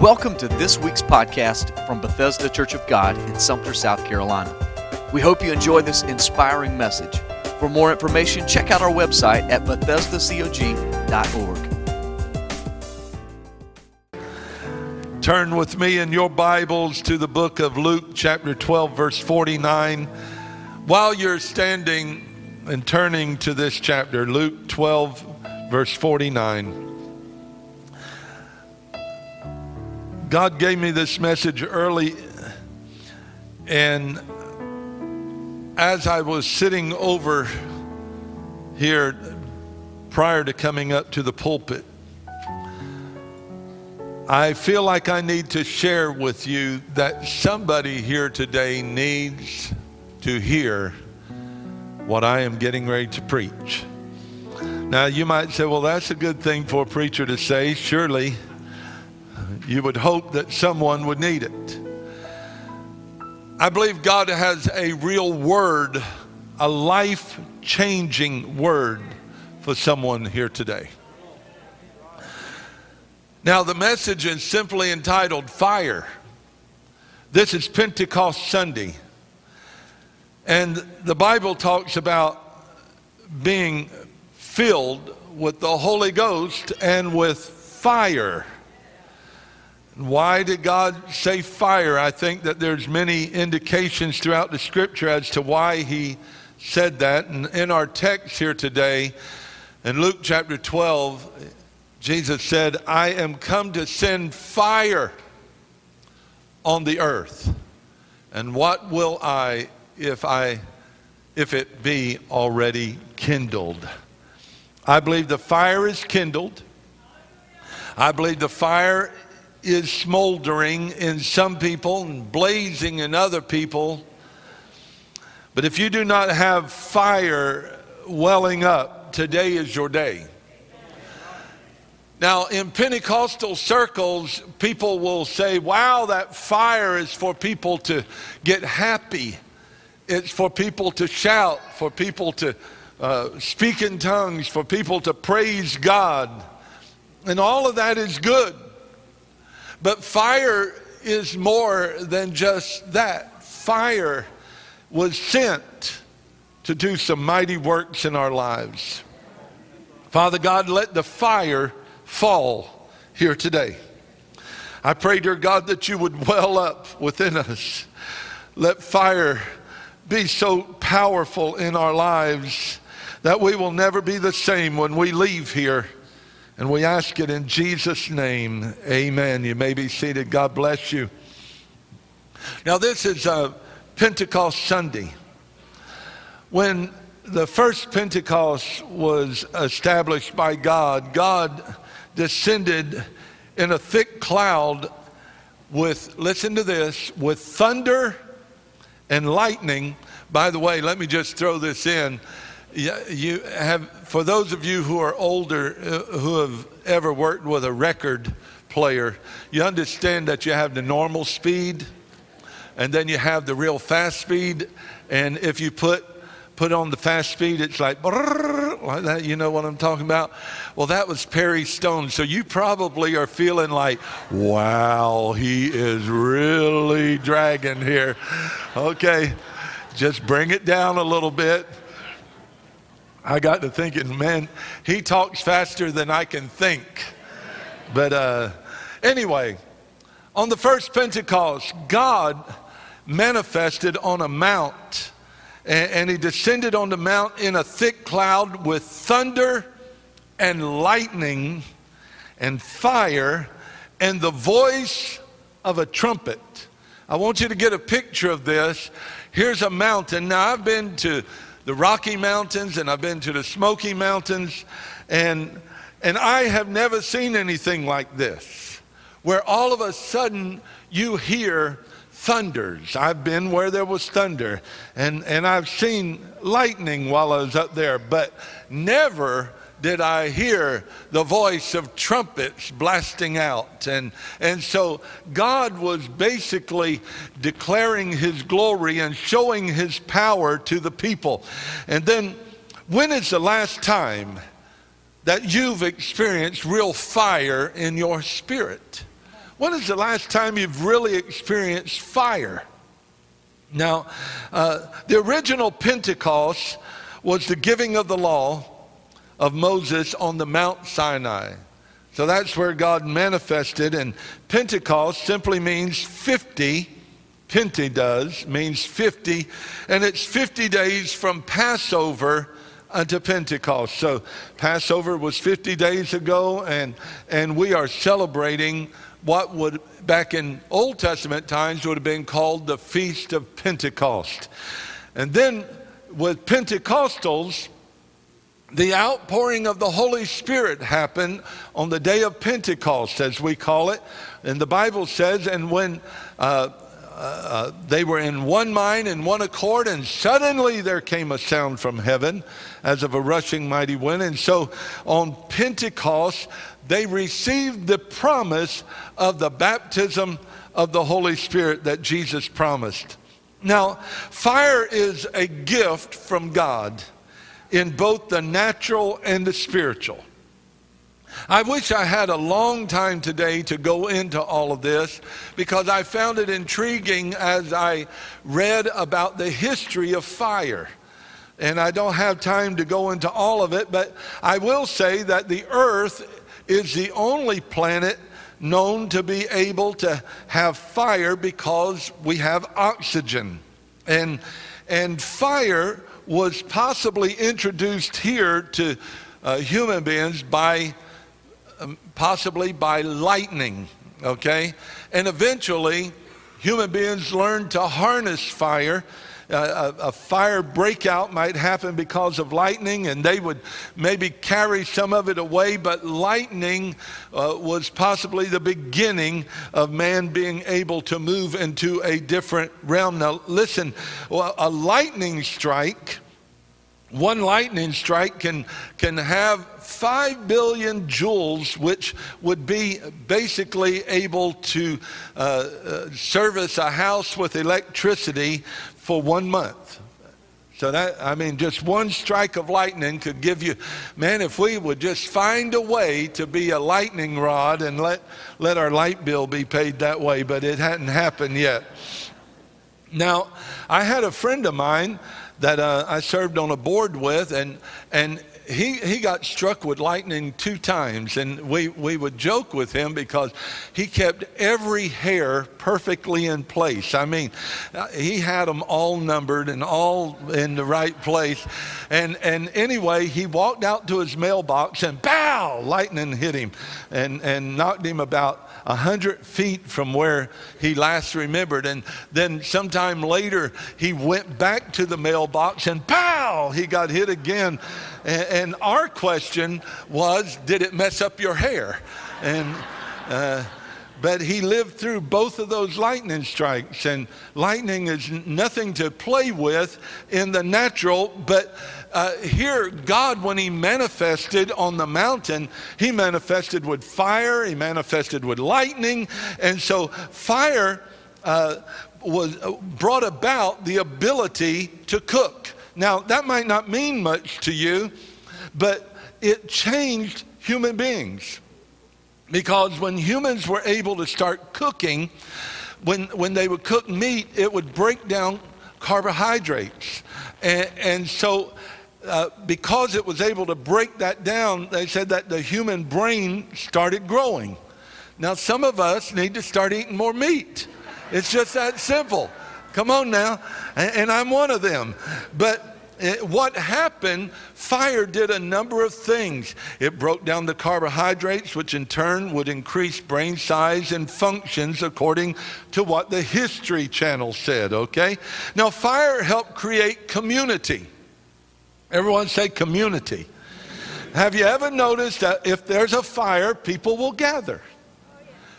Welcome to this week's podcast from Bethesda Church of God in Sumter, South Carolina. We hope you enjoy this inspiring message. For more information, check out our website at bethesdacog.org. Turn with me in your Bibles to the book of Luke, chapter 12, verse 49. While you're standing and turning to this chapter, Luke 12, verse 49. God gave me this message early, and as I was sitting over here prior to coming up to the pulpit, I feel like I need to share with you that somebody here today needs to hear what I am getting ready to preach. Now, you might say, well, that's a good thing for a preacher to say. Surely you would hope that someone would need it. I believe God has a real word, a life changing word for someone here today. Now, the message is simply entitled Fire. This is Pentecost Sunday. And the Bible talks about being filled with the Holy Ghost and with fire. Why did God say fire? I think that there's many indications throughout the scripture as to why he said that. And in our text here today, in Luke chapter 12, Jesus said, I am come to send fire on the earth. And what will I if I if it be already kindled? I believe the fire is kindled. I believe the fire is smoldering in some people and blazing in other people. But if you do not have fire welling up, today is your day. Now, in Pentecostal circles, people will say, wow, that fire is for people to get happy. It's for people to shout, for people to uh, speak in tongues, for people to praise God. And all of that is good. But fire is more than just that. Fire was sent to do some mighty works in our lives. Father God, let the fire fall here today. I pray, dear God, that you would well up within us. Let fire be so powerful in our lives that we will never be the same when we leave here. And we ask it in Jesus' name. Amen. You may be seated. God bless you. Now, this is a Pentecost Sunday. When the first Pentecost was established by God, God descended in a thick cloud with, listen to this, with thunder and lightning. By the way, let me just throw this in you have, for those of you who are older, uh, who have ever worked with a record player, you understand that you have the normal speed and then you have the real fast speed. And if you put put on the fast speed, it's like, like that. You know what I'm talking about? Well, that was Perry Stone. So you probably are feeling like, wow, he is really dragging here. Okay, just bring it down a little bit. I got to thinking, man, he talks faster than I can think. But uh, anyway, on the first Pentecost, God manifested on a mount, and, and he descended on the mount in a thick cloud with thunder and lightning and fire and the voice of a trumpet. I want you to get a picture of this. Here's a mountain. Now, I've been to the Rocky Mountains and I've been to the Smoky Mountains, and, and I have never seen anything like this, where all of a sudden you hear thunders. I've been where there was thunder, and, and I've seen lightning while I was up there, but never did I hear the voice of trumpets blasting out. And, and so God was basically declaring his glory and showing his power to the people. And then, when is the last time that you've experienced real fire in your spirit? When is the last time you've really experienced fire? Now, uh, the original Pentecost was the giving of the law of Moses on the Mount Sinai. So that's where God manifested, and Pentecost simply means 50. Pente does, means 50, and it's 50 days from Passover unto Pentecost. So Passover was 50 days ago, and, and we are celebrating what would, back in Old Testament times, would have been called the Feast of Pentecost. And then with Pentecostals, the outpouring of the Holy Spirit happened on the day of Pentecost, as we call it. And the Bible says, and when uh, uh, they were in one mind and one accord, and suddenly there came a sound from heaven as of a rushing mighty wind. And so on Pentecost, they received the promise of the baptism of the Holy Spirit that Jesus promised. Now, fire is a gift from God in both the natural and the spiritual. I wish I had a long time today to go into all of this because I found it intriguing as I read about the history of fire. And I don't have time to go into all of it, but I will say that the earth is the only planet known to be able to have fire because we have oxygen. And, and fire was possibly introduced here to uh, human beings by um, possibly by lightning, okay? And eventually, human beings learned to harness fire a, a, fire breakout might happen because of lightning, and they would maybe carry some of it away. But lightning uh, was possibly the beginning of man being able to move into a different realm. Now, listen, a lightning strike. One lightning strike can, can have 5 billion joules, which would be basically able to uh, uh, service a house with electricity for one month. So that, I mean, just one strike of lightning could give you, man, if we would just find a way to be a lightning rod and let, let our light bill be paid that way, but it hadn't happened yet. Now, I had a friend of mine that uh, I served on a board with, and, and he, he got struck with lightning two times, and we, we would joke with him because he kept every hair perfectly in place. I mean, uh, he had them all numbered and all in the right place. And, and anyway, he walked out to his mailbox and bow, lightning hit him and, and knocked him about a hundred feet from where he last remembered. And then sometime later, he went back to the mailbox and pow, he got hit again. And, our question was, did it mess up your hair? And uh, but he lived through both of those lightning strikes and lightning is nothing to play with in the natural but uh, here god when he manifested on the mountain he manifested with fire he manifested with lightning and so fire uh, was uh, brought about the ability to cook now that might not mean much to you but it changed human beings because when humans were able to start cooking, when, when they would cook meat, it would break down carbohydrates. And, and so, uh, because it was able to break that down, they said that the human brain started growing. Now, some of us need to start eating more meat. It's just that simple. Come on now. And, I'm one of them. But Eh, what happened, fire did a number of things. It broke down the carbohydrates, which in turn would increase brain size and functions according to what the History Channel said, okay? Now, fire helped create community. Everyone say community. Have you ever noticed that if there's a fire, people will gather?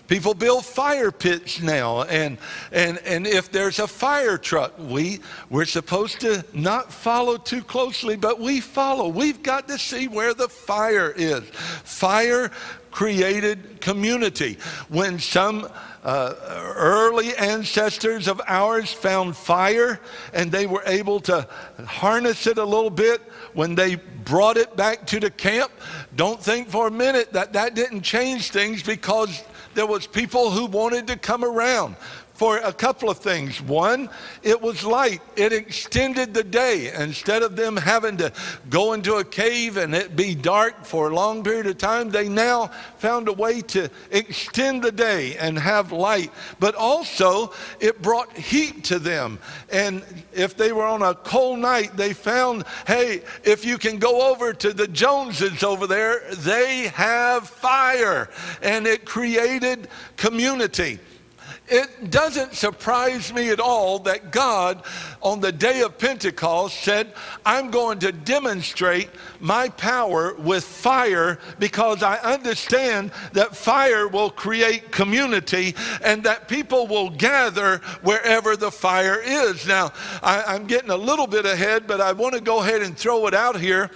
People build fire pits now, and, and, and if there's a fire truck, we, we're supposed to not follow too closely, but we follow. We've got to see where the fire is. Fire created community. When some uh, early ancestors of ours found fire and they were able to harness it a little bit. When they brought it back to the camp, don't think for a minute that that didn't change things because there was people who wanted to come around for a couple of things. One, it was light. It extended the day. Instead of them having to go into a cave and it be dark for a long period of time, they now found a way to extend the day and have light. But also, it brought heat to them. And if they were on a cold night, they found, hey, if you can go over to the Joneses over there, they have fire. And it created community. It doesn't surprise me at all that God, on the day of Pentecost, said, I'm going to demonstrate my power with fire because I understand that fire will create community and that people will gather wherever the fire is. Now, I, am getting a little bit ahead, but I want to go ahead and throw it out here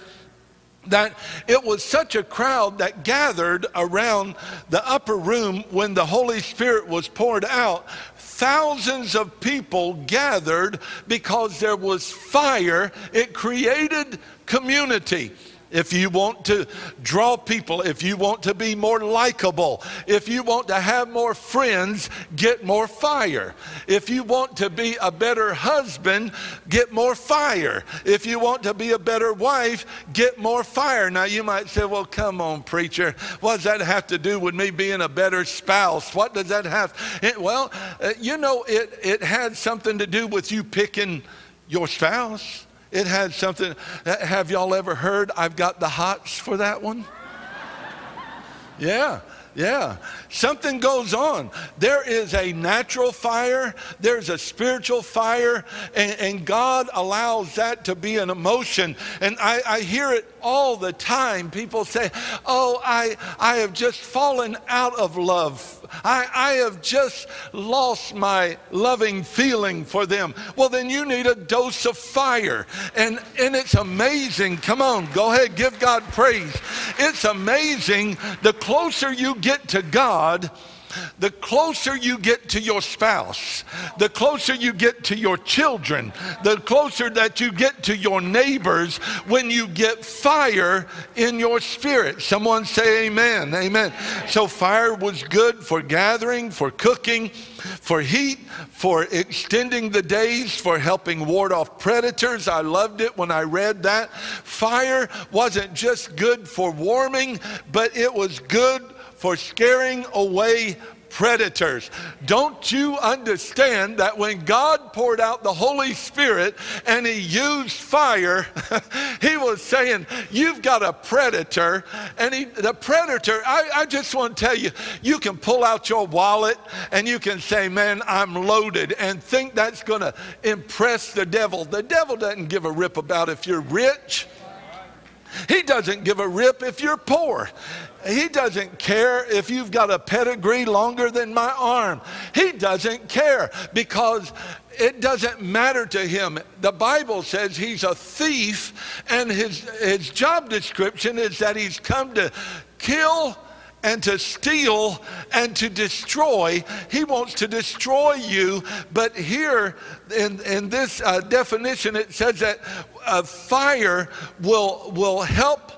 that it was such a crowd that gathered around the upper room when the Holy Spirit was poured out. Thousands of people gathered because there was fire. It created community if you want to draw people, if you want to be more likable, if you want to have more friends, get more fire. If you want to be a better husband, get more fire. If you want to be a better wife, get more fire. Now you might say, well, come on, preacher. What does that have to do with me being a better spouse? What does that have? It, well, uh, you know, it, it had something to do with you picking your spouse. It had something. Have y'all ever heard I've got the hots for that one? Yeah. Yeah, something goes on. There is a natural fire, there's a spiritual fire, and, and God allows that to be an emotion. And I, I, hear it all the time. People say, Oh, I, I have just fallen out of love I, I have just lost my loving feeling for them. Well, then you need a dose of fire. And, and it's amazing. Come on, go ahead, give God praise. It's amazing. The closer you get to God, the closer you get to your spouse, the closer you get to your children, the closer that you get to your neighbors when you get fire in your spirit. Someone say amen. Amen. So fire was good for gathering, for cooking, for heat, for extending the days, for helping ward off predators. I loved it when I read that. Fire wasn't just good for warming, but it was good for scaring away predators. Don't you understand that when God poured out the Holy Spirit and He used fire, He was saying, You've got a predator. And he, the predator, I, I just want to tell you, you can pull out your wallet and you can say, Man, I'm loaded, and think that's going to impress the devil. The devil doesn't give a rip about if you're rich. He doesn't give a rip if you're poor. He doesn't care if you've got a pedigree longer than my arm. He doesn't care because it doesn't matter to him. The Bible says he's a thief, and his, his job description is that he's come to kill and to steal and to destroy. He wants to destroy you. But here in, in this uh, definition, it says that uh, fire will, will help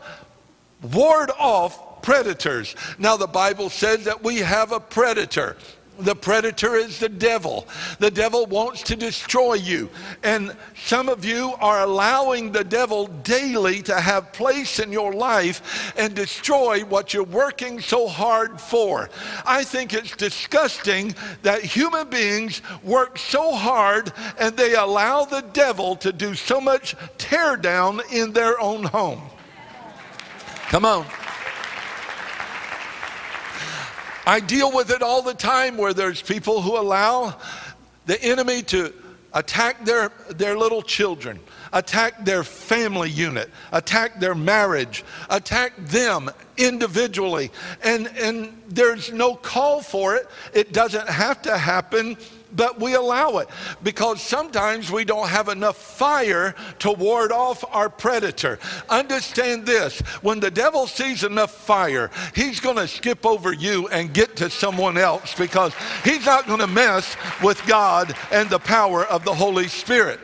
ward off predators. Now, the Bible says that we have a predator. The predator is the devil. The devil wants to destroy you. And some of you are allowing the devil daily to have place in your life and destroy what you're working so hard for. I think it's disgusting that human beings work so hard and they allow the devil to do so much tear down in their own home. Come on. I deal with it all the time where there's people who allow the enemy to attack their, their little children, attack their family unit, attack their marriage, attack them individually. And, and there's no call for it. It doesn't have to happen but we allow it because sometimes we don't have enough fire to ward off our predator. Understand this when the devil sees enough fire, he's going to skip over you and get to someone else because he's not going to mess with God and the power of the Holy Spirit.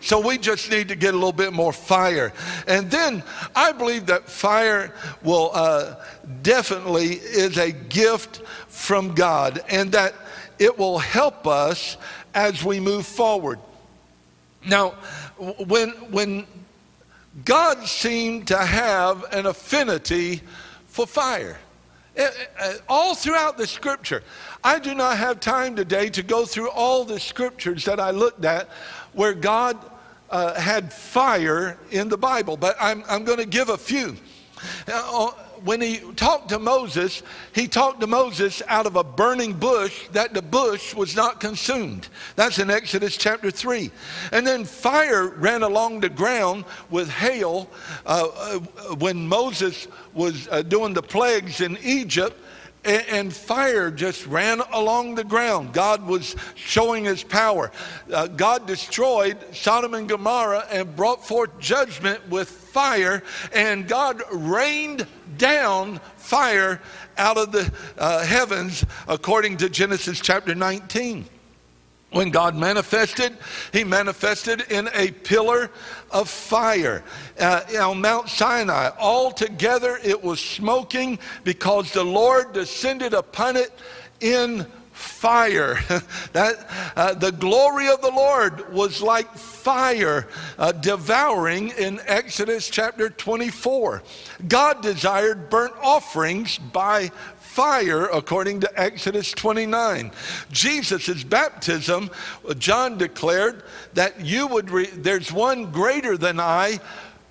So we just need to get a little bit more fire. And then I believe that fire will uh, definitely is a gift from God and that it will help us as we move forward. Now, when, when God seemed to have an affinity for fire, eh, eh, eh, all throughout the scripture, I do not have time today to go through all the scriptures that I looked at where God uh, had fire in the Bible, but I'm, I'm going to give a few. Uh, when he talked to Moses, he talked to Moses out of a burning bush that the bush was not consumed. That's in Exodus chapter 3. And then fire ran along the ground with hail uh, uh, when Moses was uh, doing the plagues in Egypt and, fire just ran along the ground. God was showing his power. Uh, God destroyed Sodom and Gomorrah and brought forth judgment with fire, and God rained down fire out of the uh, heavens, according to Genesis chapter 19. When God manifested, He manifested in a pillar of fire uh, on Mount Sinai. Altogether, it was smoking because the Lord descended upon it in fire. that uh, the glory of the Lord was like fire uh, devouring in Exodus chapter 24. God desired burnt offerings by fire, according to Exodus 29. Jesus' baptism, John declared that you would, re- there's one greater than I.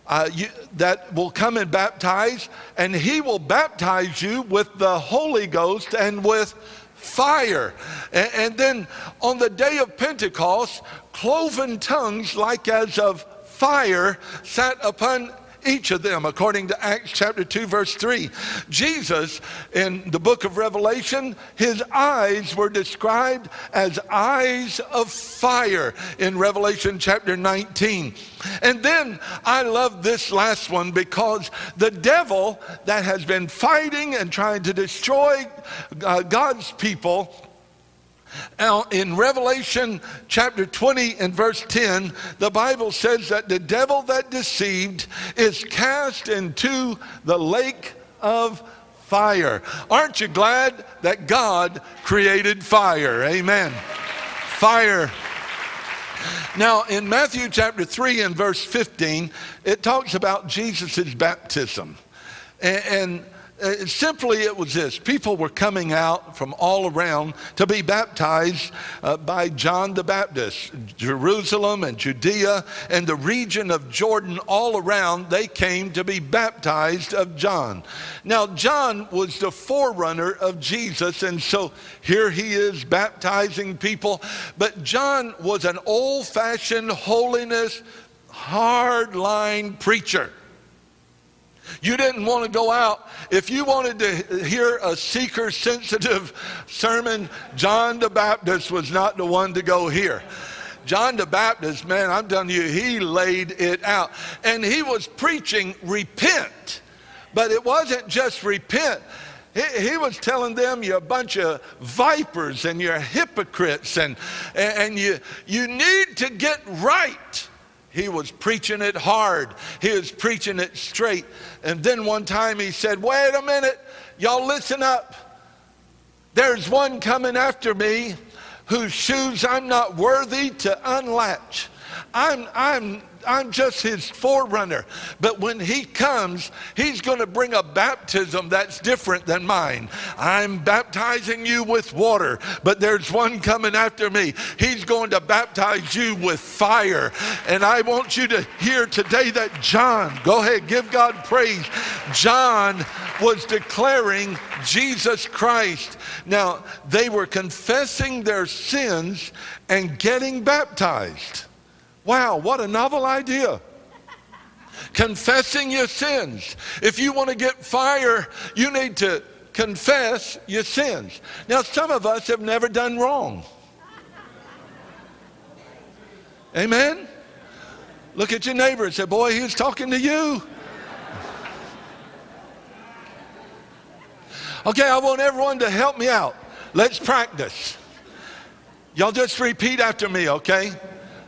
Uh, you, that will come and baptize, and he will baptize you with the Holy Ghost and with fire. And, and, then on the day of Pentecost, cloven tongues like as of fire sat upon each of them, according to Acts chapter 2, verse 3. Jesus, in the book of Revelation, his eyes were described as eyes of fire in Revelation chapter 19. And then I love this last one because the devil that has been fighting and trying to destroy uh, God's people now, in Revelation chapter 20 and verse 10, the Bible says that the devil that deceived is cast into the lake of fire. Aren't you glad that God created fire? Amen. Fire. Now, in Matthew chapter 3 and verse 15, it talks about Jesus' baptism. And, and uh, simply, it was this people were coming out from all around to be baptized uh, by John the Baptist. Jerusalem and Judea and the region of Jordan, all around, they came to be baptized of John. Now, John was the forerunner of Jesus, and so here he is baptizing people. But John was an old fashioned holiness, hard line preacher. You didn't want to go out. If you wanted to hear a seeker sensitive sermon, John the Baptist was not the one to go hear. John the Baptist, man, I'm telling you, he laid it out. And he was preaching, repent. But it wasn't just repent. He, he was telling them you're a bunch of vipers and you're hypocrites and, and you, you need to get right. He was preaching it hard. He was preaching it straight. And then one time he said, Wait a minute, y'all listen up. There's one coming after me whose shoes I'm not worthy to unlatch. I'm, I'm I'm just his forerunner. But when he comes, he's going to bring a baptism that's different than mine. I'm baptizing you with water, but there's one coming after me. He's going to baptize you with fire. And I want you to hear today that John, go ahead, give God praise. John was declaring Jesus Christ. Now, they were confessing their sins and getting baptized. Wow, what a novel idea. confessing your sins. If you want to get fire, you need to confess your sins. Now, some of us have never done wrong. Amen? Look at your neighbor and say, Boy, he was talking to you. Okay, I want everyone to help me out. Let's practice. Y'all just repeat after me, okay?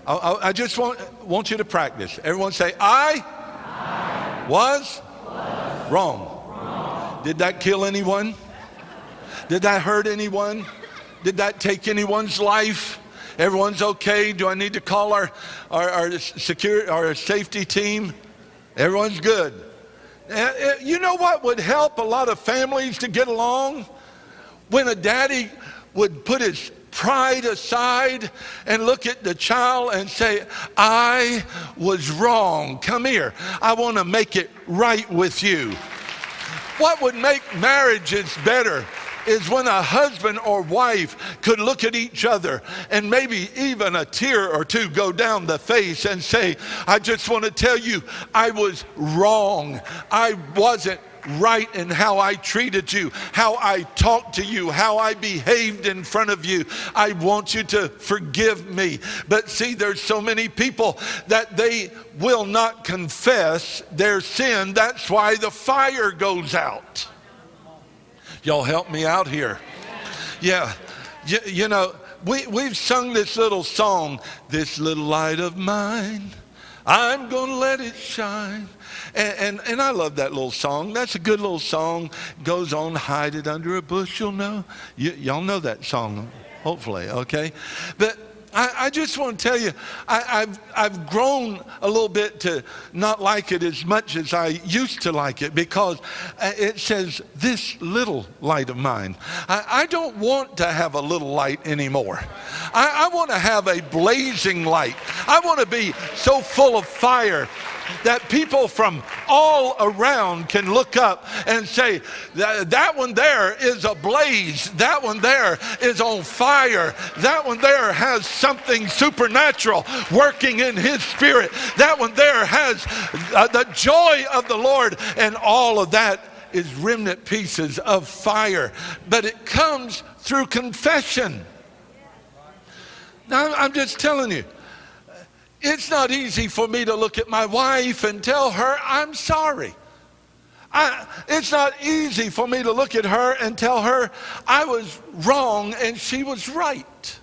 I, I, just want, want you to practice. Everyone say, I, I was, was wrong. wrong. Did that kill anyone? Did that hurt anyone? Did that take anyone's life? Everyone's okay. Do I need to call our, our, our security, our safety team? Everyone's good. Uh, you know what would help a lot of families to get along? When a daddy would put his pride aside and look at the child and say, I was wrong. Come here. I want to make it right with you. What would make marriages better is when a husband or wife could look at each other and maybe even a tear or two go down the face and say, I just want to tell you, I was wrong. I wasn't right in how I treated you, how I talked to you, how I behaved in front of you. I want you to forgive me. But see, there's so many people that they will not confess their sin. That's why the fire goes out. Y'all help me out here. Yeah, you, you know, we, we've sung this little song, This Little Light of Mine, I'm gonna let it shine. And, and, and, I love that little song. That's a good little song. Goes on, hide it under a bushel. No, you, y'all know that song, hopefully, okay? But I, I, just want to tell you, I, have I've grown a little bit to not like it as much as I used to like it because uh, it says, This little light of mine. I, I don't want to have a little light anymore. I, I want to have a blazing light. I want to be so full of fire that people from all around can look up and say, that, one there is ablaze. That one there is on fire. That one there has something supernatural working in his spirit. That one there has uh, the joy of the Lord, and all of that is remnant pieces of fire. But it comes through confession. Now, I'm just telling you, it's not easy for me to look at my wife and tell her I'm sorry. I, it's not easy for me to look at her and tell her I was wrong and she was right.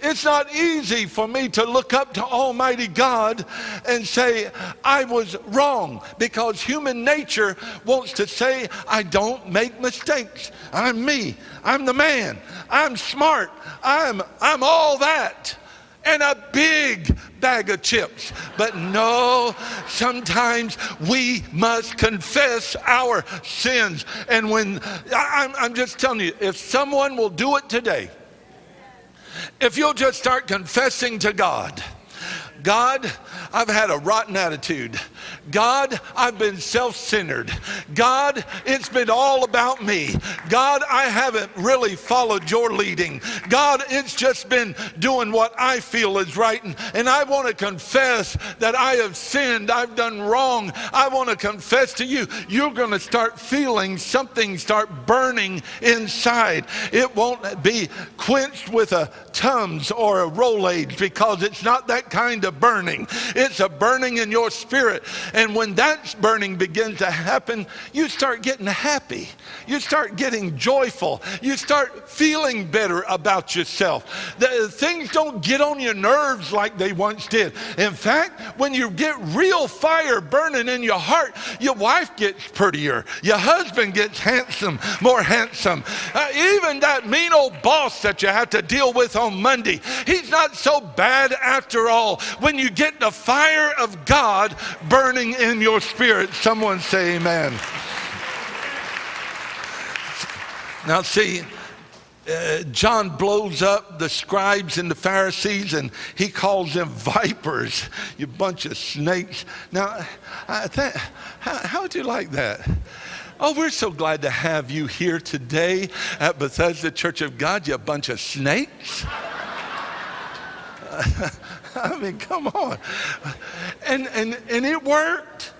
It's not easy for me to look up to Almighty God and say, I was wrong, because human nature wants to say, I don't make mistakes. I'm me. I'm the man. I'm smart. I'm, I'm all that and a big bag of chips. But no, sometimes we must confess our sins. And when I'm, I'm just telling you, if someone will do it today, if you'll just start confessing to God, God, I've had a rotten attitude. God, I've been self centered. God, it's been all about me. God, I haven't really followed your leading. God, it's just been doing what I feel is right. And, I want to confess that I have sinned. I've done wrong. I want to confess to you. You're going to start feeling something start burning inside. It won't be quenched with a Tums or a Rolaids because it's not that kind of burning. It's a burning in your spirit. And when that burning begins to happen, you start getting happy. You start getting joyful. You start feeling better about yourself. The, things don't get on your nerves like they once did. In fact, when you get real fire burning in your heart, your wife gets prettier. Your husband gets handsome, more handsome. Uh, even that mean old boss that you have to deal with on Monday, he's not so bad after all. When you get the fire of God burning in your spirit, someone say amen. Now, see, uh, John blows up the scribes and the Pharisees and he calls them vipers, you bunch of snakes. Now, th- how, how would you like that? Oh, we're so glad to have you here today at Bethesda Church of God, you bunch of snakes. I mean, come on. And, and, and it worked.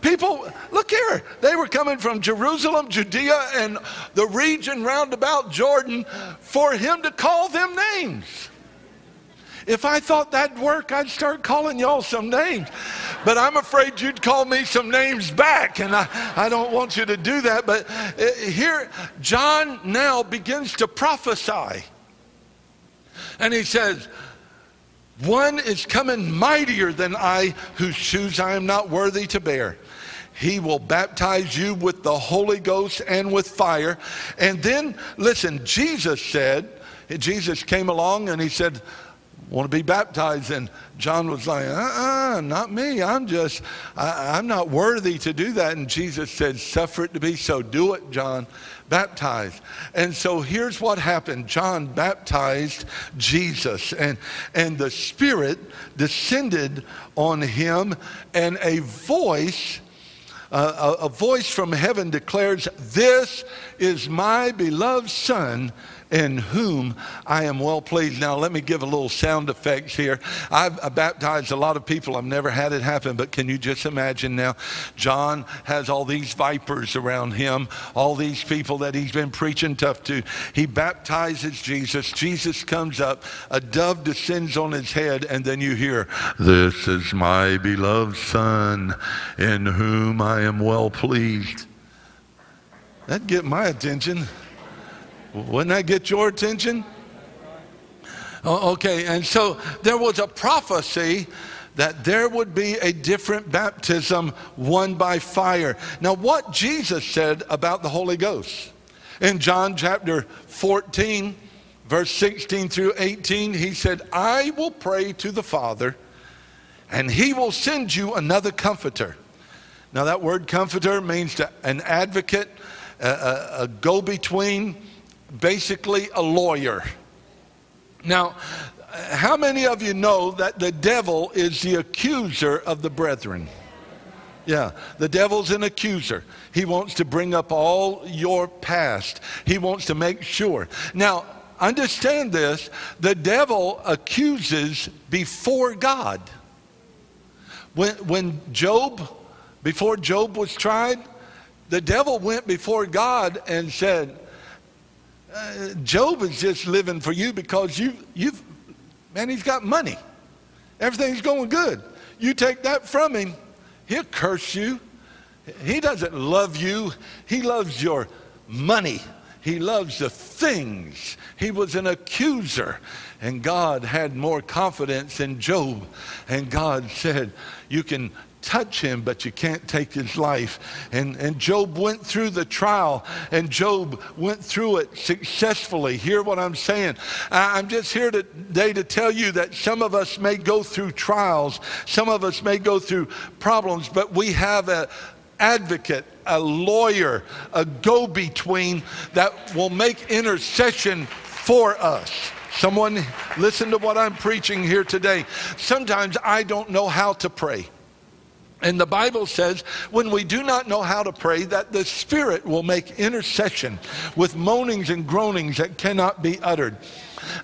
People, look here, they were coming from Jerusalem, Judea, and the region round about Jordan for him to call them names. If I thought that'd work, I'd start calling y'all some names. But I'm afraid you'd call me some names back, and I, I don't want you to do that. But uh, here, John now begins to prophesy. And he says, One is coming mightier than I, whose shoes I am not worthy to bear. He will baptize you with the Holy Ghost and with fire. And then, listen, Jesus said, Jesus came along and he said, want to be baptized. And John was like, uh-uh, not me. I'm just, I, I'm not worthy to do that. And Jesus said, suffer it to be so. Do it, John. Baptize. And so here's what happened. John baptized Jesus and, and the Spirit descended on him and a voice uh, a, a voice from heaven declares, This is my beloved Son in whom I am well pleased. Now, let me give a little sound effects here. I've, baptized a lot of people. I've never had it happen, but can you just imagine now? John has all these vipers around him, all these people that he's been preaching tough to. He baptizes Jesus. Jesus comes up, a dove descends on his head, and then you hear, This is my beloved Son in whom I am well pleased. That'd get my attention. Wouldn't that get your attention? Okay, and so there was a prophecy that there would be a different baptism, one by fire. Now, what Jesus said about the Holy Ghost in John chapter 14, verse 16 through 18, he said, I will pray to the Father, and he will send you another comforter. Now, that word comforter means an advocate, a, a, a go between basically a lawyer. Now, how many of you know that the devil is the accuser of the brethren? Yeah, the devil's an accuser. He wants to bring up all your past. He wants to make sure. Now, understand this the devil accuses before God. When, when Job, before Job was tried, the devil went before God and said, uh, Job is just living for you because you, you've, man, he's got money. Everything's going good. You take that from him, he'll curse you. He doesn't love you, he loves your money. He loves the things. He was an accuser. And God had more confidence in Job. And God said, You can touch him, but you can't take his life. And, and Job went through the trial, and Job went through it successfully. Hear what I'm saying? I'm just here today to tell you that some of us may go through trials, some of us may go through problems, but we have a advocate, a lawyer, a go between that will make intercession for us. Someone listen to what I'm preaching here today. Sometimes I don't know how to pray. And the Bible says when we do not know how to pray, that the Spirit will make intercession with moanings and groanings that cannot be uttered.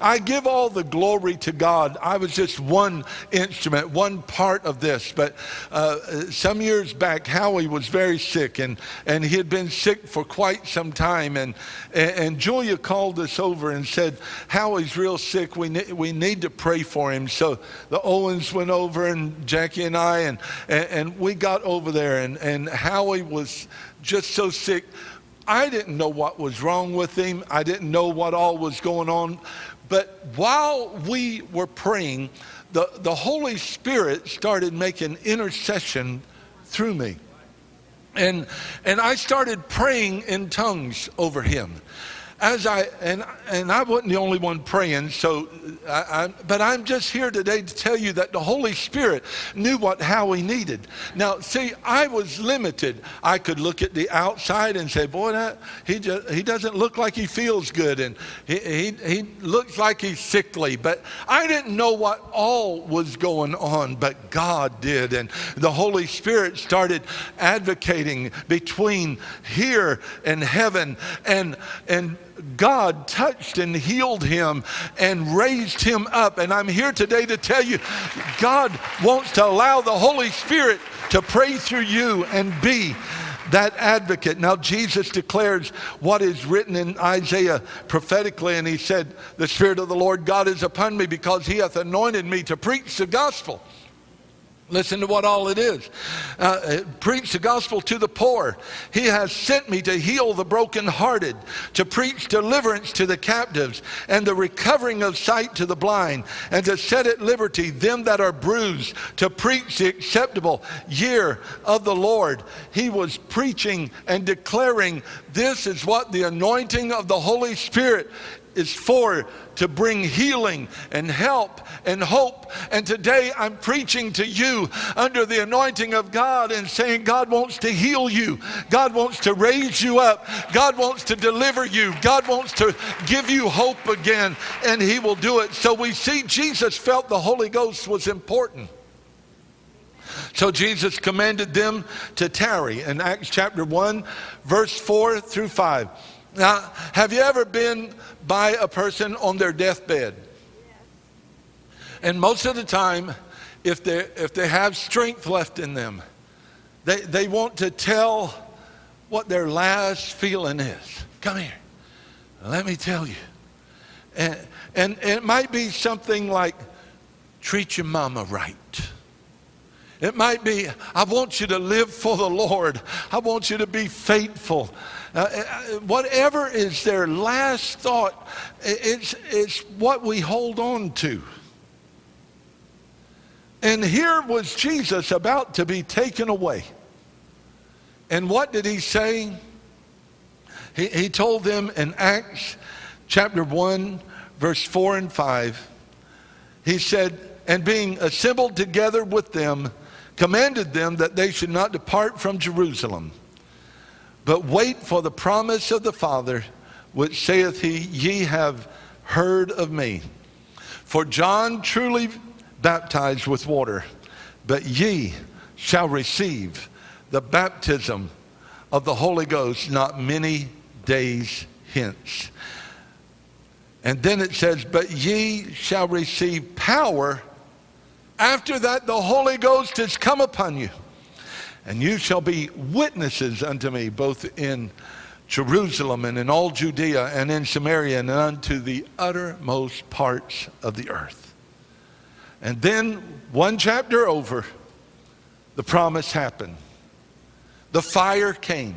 I give all the glory to God. I was just one instrument, one part of this. But uh, some years back, Howie was very sick, and, and he had been sick for quite some time. And, and Julia called us over and said, Howie's real sick. We, ne- we need to pray for him. So the Owens went over, and Jackie and I, and, and, and we got over there. And, and Howie was just so sick. I didn't know what was wrong with him. I didn't know what all was going on. But while we were praying, the, the Holy Spirit started making intercession through me. And, and I started praying in tongues over him as I and and I wasn't the only one praying, so I, I, but I'm just here today to tell you that the Holy Spirit knew what Howie needed. Now, see, I was limited. I could look at the outside and say, "Boy, that he just he doesn't look like he feels good, and he he, he looks like he's sickly." But I didn't know what all was going on, but God did, and the Holy Spirit started advocating between here and heaven, and and God touched and healed him and raised him up. And I'm here today to tell you God wants to allow the Holy Spirit to pray through you and be that advocate. Now, Jesus declares what is written in Isaiah prophetically, and he said, The Spirit of the Lord God is upon me because he hath anointed me to preach the gospel. Listen to what all it is. Uh, uh, preach the gospel to the poor. He has sent me to heal the brokenhearted, to preach deliverance to the captives, and the recovering of sight to the blind, and to set at liberty them that are bruised, to preach the acceptable year of the Lord. He was preaching and declaring this is what the anointing of the Holy Spirit is for to bring healing and help and hope. And today I'm preaching to you under the anointing of God and saying God wants to heal you. God wants to raise you up. God wants to deliver you. God wants to give you hope again, and He will do it. So we see Jesus felt the Holy Ghost was important. So Jesus commanded them to tarry in Acts chapter 1, verse 4 through 5. Now, have you ever been by a person on their deathbed? And most of the time, if they, if they have strength left in them, they, they want to tell what their last feeling is. Come here. Let me tell you. And, and, and it might be something like, treat your mama right. It might be, I want you to live for the Lord. I want you to be faithful. Uh, uh, whatever is their last thought, it's, it's what we hold on to. And here was Jesus about to be taken away. And what did he say? He, he told them in Acts chapter 1, verse 4 and 5, he said, And being assembled together with them, commanded them that they should not depart from Jerusalem but wait for the promise of the Father, which saith he, Ye have heard of me. For John truly baptized with water, but ye shall receive the baptism of the Holy Ghost not many days hence. And then it says, But ye shall receive power. After that, the Holy Ghost has come upon you and you shall be witnesses unto me both in Jerusalem and in all Judea and in Samaria and unto the uttermost parts of the earth. And then, one chapter over, the promise happened. The fire came.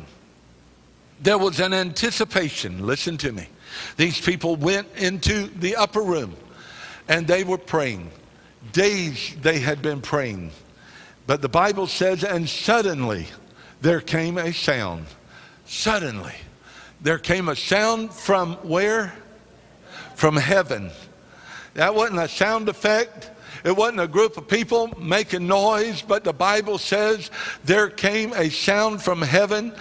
There was an anticipation. Listen to me. These people went into the upper room and they were praying. Days they had been praying. But the Bible says, and suddenly there came a sound. Suddenly there came a sound from where? From heaven. That wasn't a sound effect. It wasn't a group of people making noise, but the Bible says there came a sound from heaven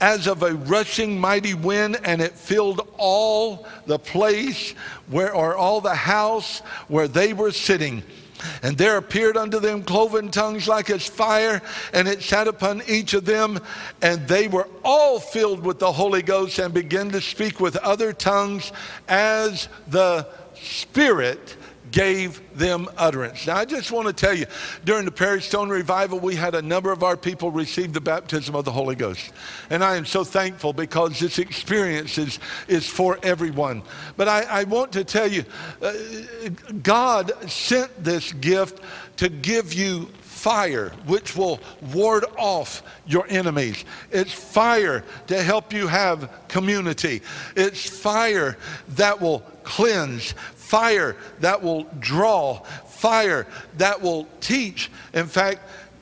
as of a rushing mighty wind, and it filled all the place where, or all the house where they were sitting. And there appeared unto them cloven tongues like as fire, and it sat upon each of them, and they were all filled with the Holy Ghost and began to speak with other tongues as the Spirit gave them utterance. Now, I just want to tell you, during the Parish Stone Revival, we had a number of our people receive the baptism of the Holy Ghost. And I am so thankful because this experience is, is for everyone. But I, I want to tell you, uh, God sent this gift to give you fire which will ward off your enemies. It's fire to help you have community. It's fire that will cleanse fire that will draw, fire that will teach. In fact,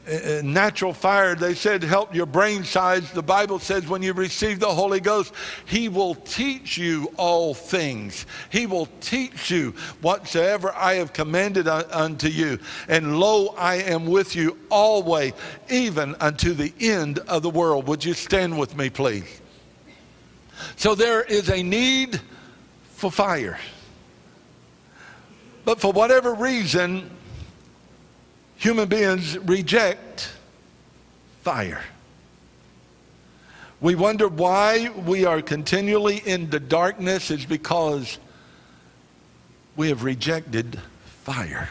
uh, uh, natural fire, they said, help your brain size. The Bible says when you receive the Holy Ghost, He will teach you all things. He will teach you whatsoever I have commanded unto you. And lo, I am with you always, even unto the end of the world. Would you stand with me, please? So there is a need for fire. But for whatever reason, human beings reject fire. We wonder why we are continually in the darkness is because we have rejected fire.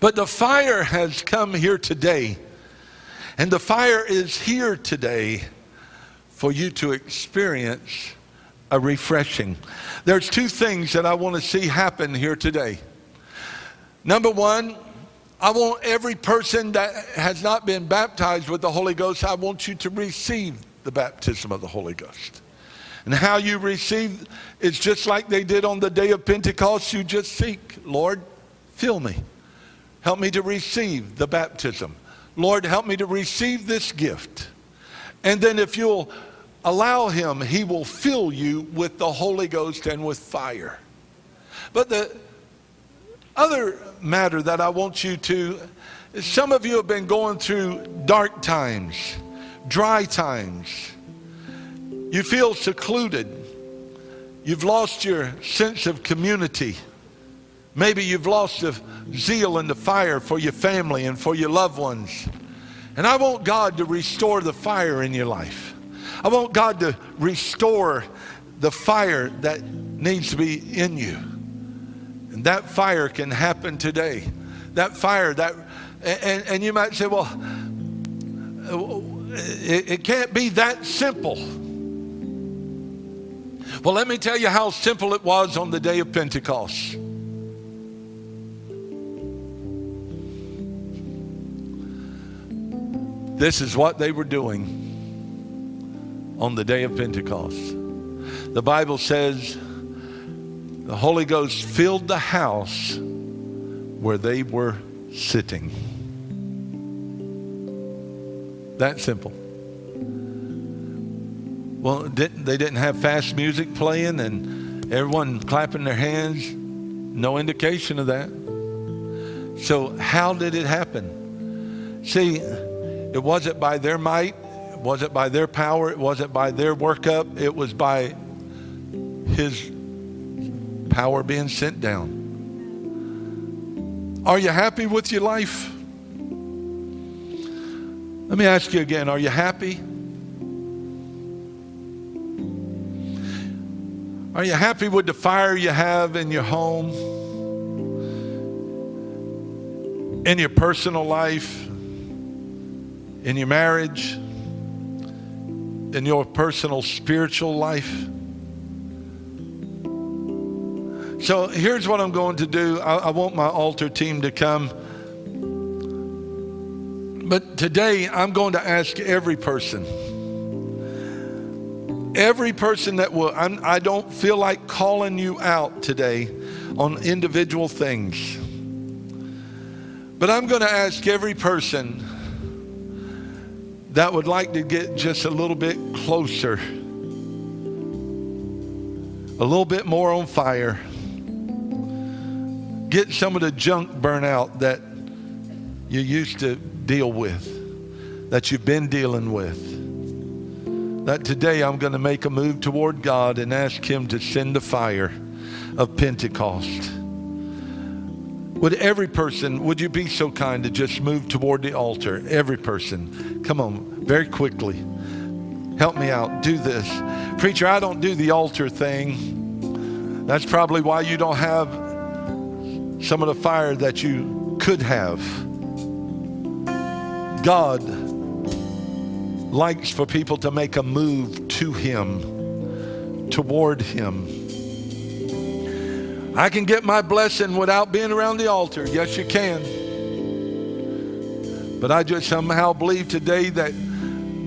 But the fire has come here today. And the fire is here today for you to experience a refreshing. There's two things that I want to see happen here today. Number one, I want every person that has not been baptized with the Holy Ghost, I want you to receive the baptism of the Holy Ghost. And how you receive is just like they did on the day of Pentecost. You just seek, Lord, fill me. Help me to receive the baptism. Lord, help me to receive this gift. And then if you'll allow Him, He will fill you with the Holy Ghost and with fire. But the other matter that I want you to, some of you have been going through dark times, dry times. You feel secluded. You've lost your sense of community. Maybe you've lost the zeal and the fire for your family and for your loved ones. And I want God to restore the fire in your life. I want God to restore the fire that needs to be in you. And that fire can happen today. That fire, that, and, and you might say, well, it, it can't be that simple. Well, let me tell you how simple it was on the day of Pentecost. This is what they were doing on the day of Pentecost. The Bible says the Holy Ghost filled the house where they were sitting. That simple. Well, didn't, they didn't have fast music playing and everyone clapping their hands. No indication of that. So, how did it happen? See, it wasn't by their might, wasn't by their power, it wasn't by their workup, it was by His power being sent down. Are you happy with your life? Let me ask you again are you happy? Are you happy with the fire you have in your home? In your personal life? in your marriage, in your personal spiritual life. So here's what I'm going to do. I, I, want my altar team to come. But today I'm going to ask every person, every person that will, I'm, I do not feel like calling you out today on individual things. But I'm going to ask every person that would like to get just a little bit closer, a little bit more on fire, get some of the junk burnout that you used to deal with, that you've been dealing with. That today I'm going to make a move toward God and ask Him to send the fire of Pentecost. Would every person, would you be so kind to just move toward the altar? Every person. Come on, very quickly. Help me out. Do this. Preacher, I don't do the altar thing. That's probably why you don't have some of the fire that you could have. God likes for people to make a move to Him, toward Him. I can get my blessing without being around the altar. Yes, you can. But I just somehow believe today that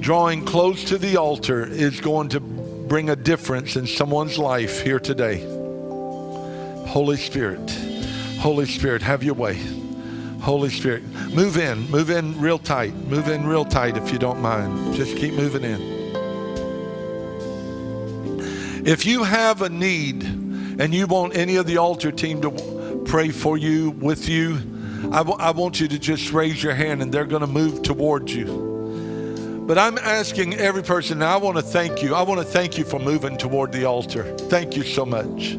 drawing close to the altar is going to bring a difference in someone's life here today. Holy Spirit, Holy Spirit, have your way. Holy Spirit, move in, move in real tight, move in real tight if you don't mind. Just keep moving in. If you have a need, and you want any of the altar team to pray for you, with you, I, w- I want you to just raise your hand and they're going to move towards you. But I'm asking every person, I want to thank you. I want to thank you for moving toward the altar. Thank you so much.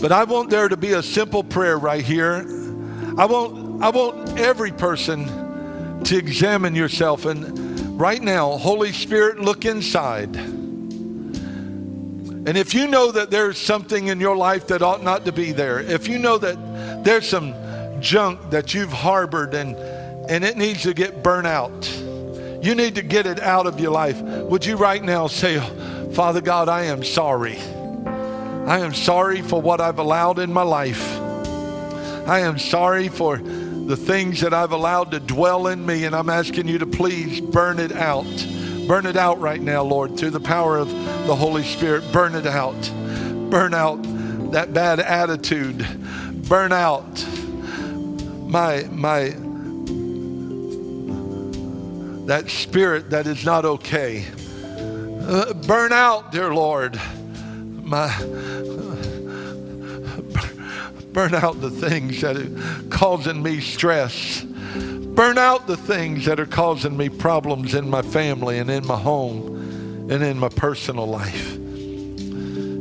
But I want there to be a simple prayer right here. I want, I want every person to examine yourself and Right now, Holy Spirit, look inside. And if you know that there's something in your life that ought not to be there, if you know that there's some junk that you've harbored and, and it needs to get burnt out, you need to get it out of your life. Would you right now say, Father God, I am sorry. I am sorry for what I've allowed in my life. I am sorry for the things that I've allowed to dwell in me, and I'm asking you to please burn it out. Burn it out right now, Lord, through the power of the Holy Spirit. Burn it out. Burn out that bad attitude. Burn out my my that spirit that is not okay. Uh, burn out, dear Lord, my burn out the things that are causing me stress. Burn out the things that are causing me problems in my family and in my home and in my personal life.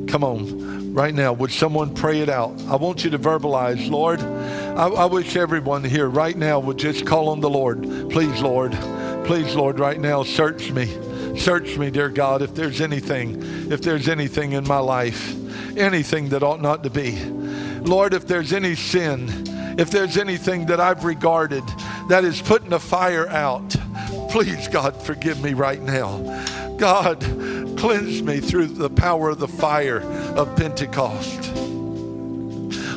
Come on, right now, would someone pray it out? I want you to verbalize, Lord. I, I wish everyone here right now would just call on the Lord. Please, Lord. Please, Lord, right now, search me. Search me, dear God, if there's anything, if there's anything in my life, anything that ought not to be. Lord, if there's any sin, if there's anything that I've regarded that is putting a fire out, please, God, forgive me right now. God, cleanse me through the power of the fire of Pentecost.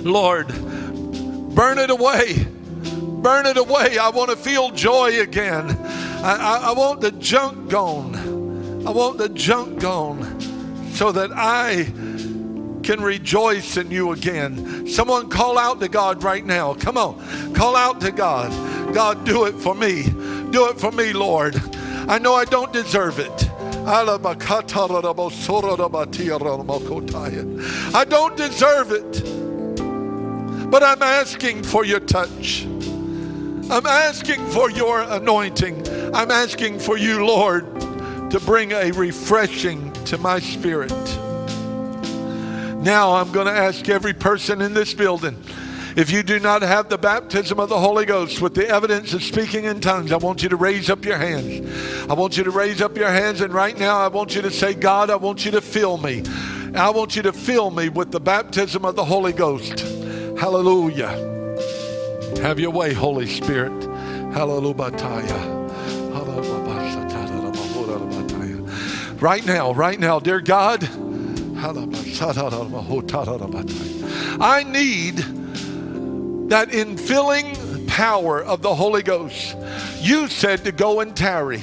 Lord, burn it away. Burn it away. I want to feel joy again. I, I, I want the junk gone. I want the junk gone so that I can rejoice in you again. Someone call out to God right now. Come on. Call out to God. God, do it for me. Do it for me, Lord. I know I don't deserve it. I don't deserve it. But I'm asking for your touch. I'm asking for your anointing. I'm asking for you, Lord, to bring a refreshing to my spirit. Now I'm going to ask every person in this building. If you do not have the baptism of the Holy Ghost with the evidence of speaking in tongues, I want you to raise up your hands. I want you to raise up your hands, and right now I want you to say, God, I want you to fill me. I want you to fill me with the baptism of the Holy Ghost. Hallelujah. Have your way, Holy Spirit. Hallelujah. Right now, right now, dear God. I need that infilling power of the Holy Ghost. You said to go and tarry.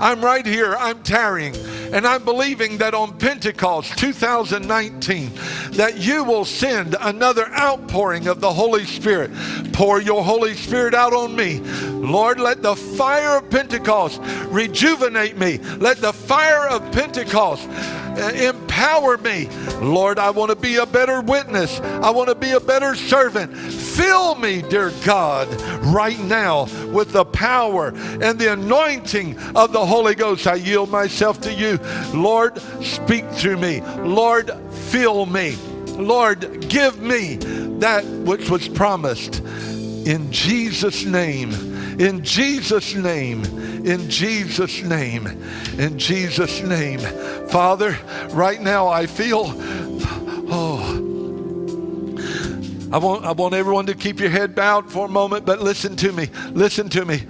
I'm right here, I'm tarrying, and I'm believing that on Pentecost 2019 that you will send another outpouring of the Holy Spirit. Pour your Holy Spirit out on me. Lord, let the fire of Pentecost rejuvenate me. Let the fire of Pentecost Uh, empower me. Lord, I want to be a better witness. I want to be a better servant. Fill me, dear God, right now with the power and the anointing of the Holy Ghost. I yield myself to you. Lord, speak through me. Lord, fill me. Lord, give me that which was promised. In Jesus' name. In Jesus' name. In Jesus' name. In Jesus' name. Father, right now I feel, oh, I want, I want everyone to keep your head bowed for a moment, but listen to me. Listen to me.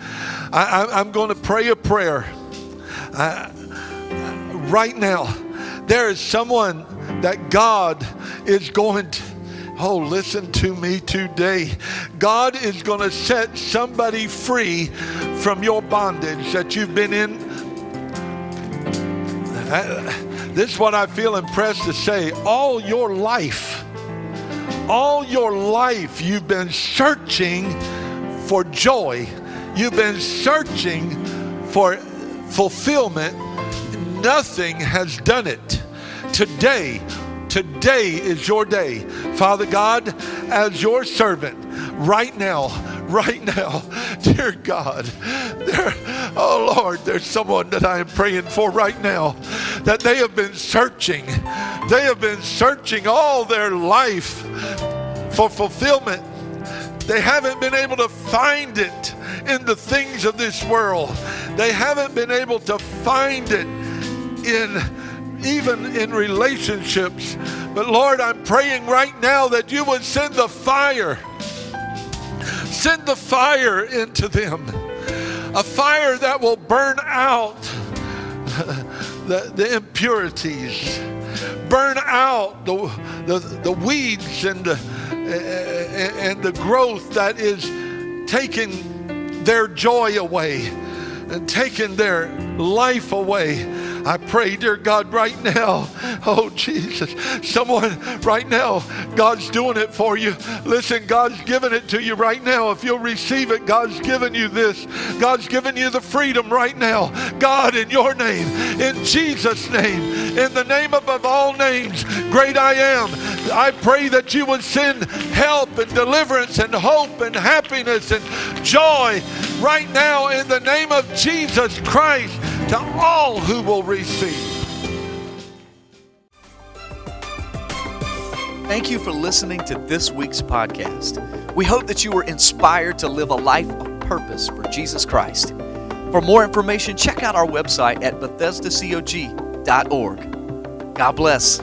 I, am going to pray a prayer. I, right now, there is someone that God is going to. Oh, listen to me today. God is going to set somebody free from your bondage that you've been in. Uh, this is what I feel impressed to say. All your life, all your life, you've been searching for joy. You've been searching for fulfillment. Nothing has done it. Today, today is your day. Father God, as your servant, right now, right now, dear God, there, oh Lord, there's someone that I am praying for right now that they have been searching. They have been searching all their life for fulfillment. They haven't been able to find it in the things of this world. They haven't been able to find it in even in relationships. But Lord, I'm praying right now that you would send the fire. Send the fire into them. A fire that will burn out the, the impurities, burn out the, the, the weeds and uh, the, and the growth that is taking their joy away and taking their life away. I pray, dear God, right now, oh Jesus, someone right now, God's doing it for you. Listen, God's giving it to you right now. If you'll receive it, God's given you this. God's given you the freedom right now. God, in your name, in Jesus' name, in the name above all names, great I am. I pray that you would send help and deliverance and hope and happiness and joy right now in the name of Jesus Christ to all who will receive. Thank you for listening to this week's podcast. We hope that you were inspired to live a life of purpose for Jesus Christ. For more information, check out our website at BethesdaCog.org. God bless.